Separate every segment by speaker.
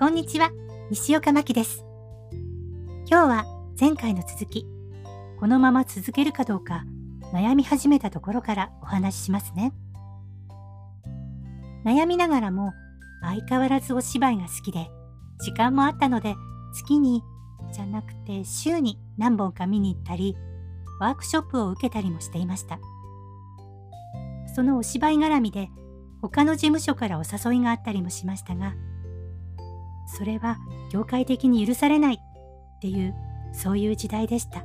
Speaker 1: こんにちは、西岡真希です。今日は前回の続き、このまま続けるかどうか悩み始めたところからお話ししますね。悩みながらも相変わらずお芝居が好きで、時間もあったので月にじゃなくて週に何本か見に行ったり、ワークショップを受けたりもしていました。そのお芝居絡みで他の事務所からお誘いがあったりもしましたが、それは業界的に許されないっていうそういう時代でした。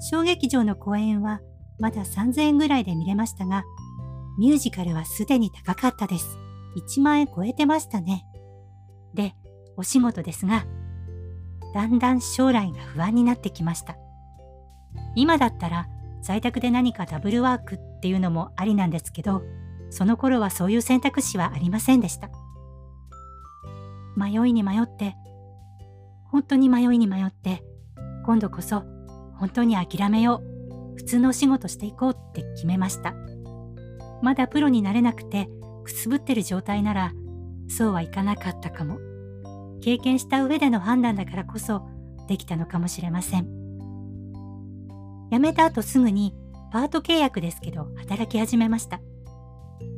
Speaker 1: 小劇場の公演はまだ3000円ぐらいで見れましたが、ミュージカルはすでに高かったです。1万円超えてましたね。で、お仕事ですが、だんだん将来が不安になってきました。今だったら在宅で何かダブルワークっていうのもありなんですけど、その頃はそういう選択肢はありませんでした。迷いに迷って、本当に迷いに迷って、今度こそ本当に諦めよう、普通のお仕事していこうって決めました。まだプロになれなくてくすぶってる状態なら、そうはいかなかったかも。経験した上での判断だからこそできたのかもしれません。辞めた後すぐにパート契約ですけど働き始めました。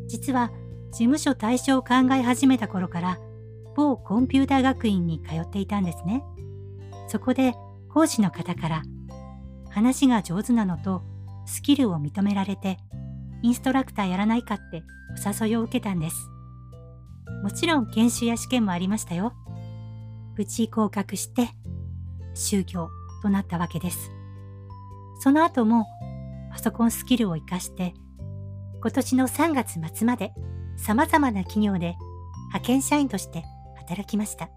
Speaker 1: 実は事務所対象を考え始めた頃から某コンピューター学院に通っていたんですね。そこで講師の方から話が上手なのとスキルを認められてインストラクターやらないかってお誘いを受けたんです。もちろん研修や試験もありましたよ。無事合格して就業となったわけです。その後もパソコンスキルを活かして今年の3月末まで様々な企業で派遣社員として働きました。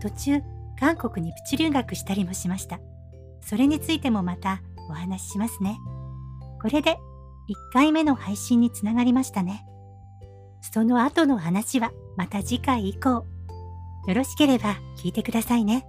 Speaker 1: 途中、韓国にプチ留学したりもしました。それについてもまたお話ししますね。これで1回目の配信につながりましたね。その後の話はまた次回以降。よろしければ聞いてくださいね。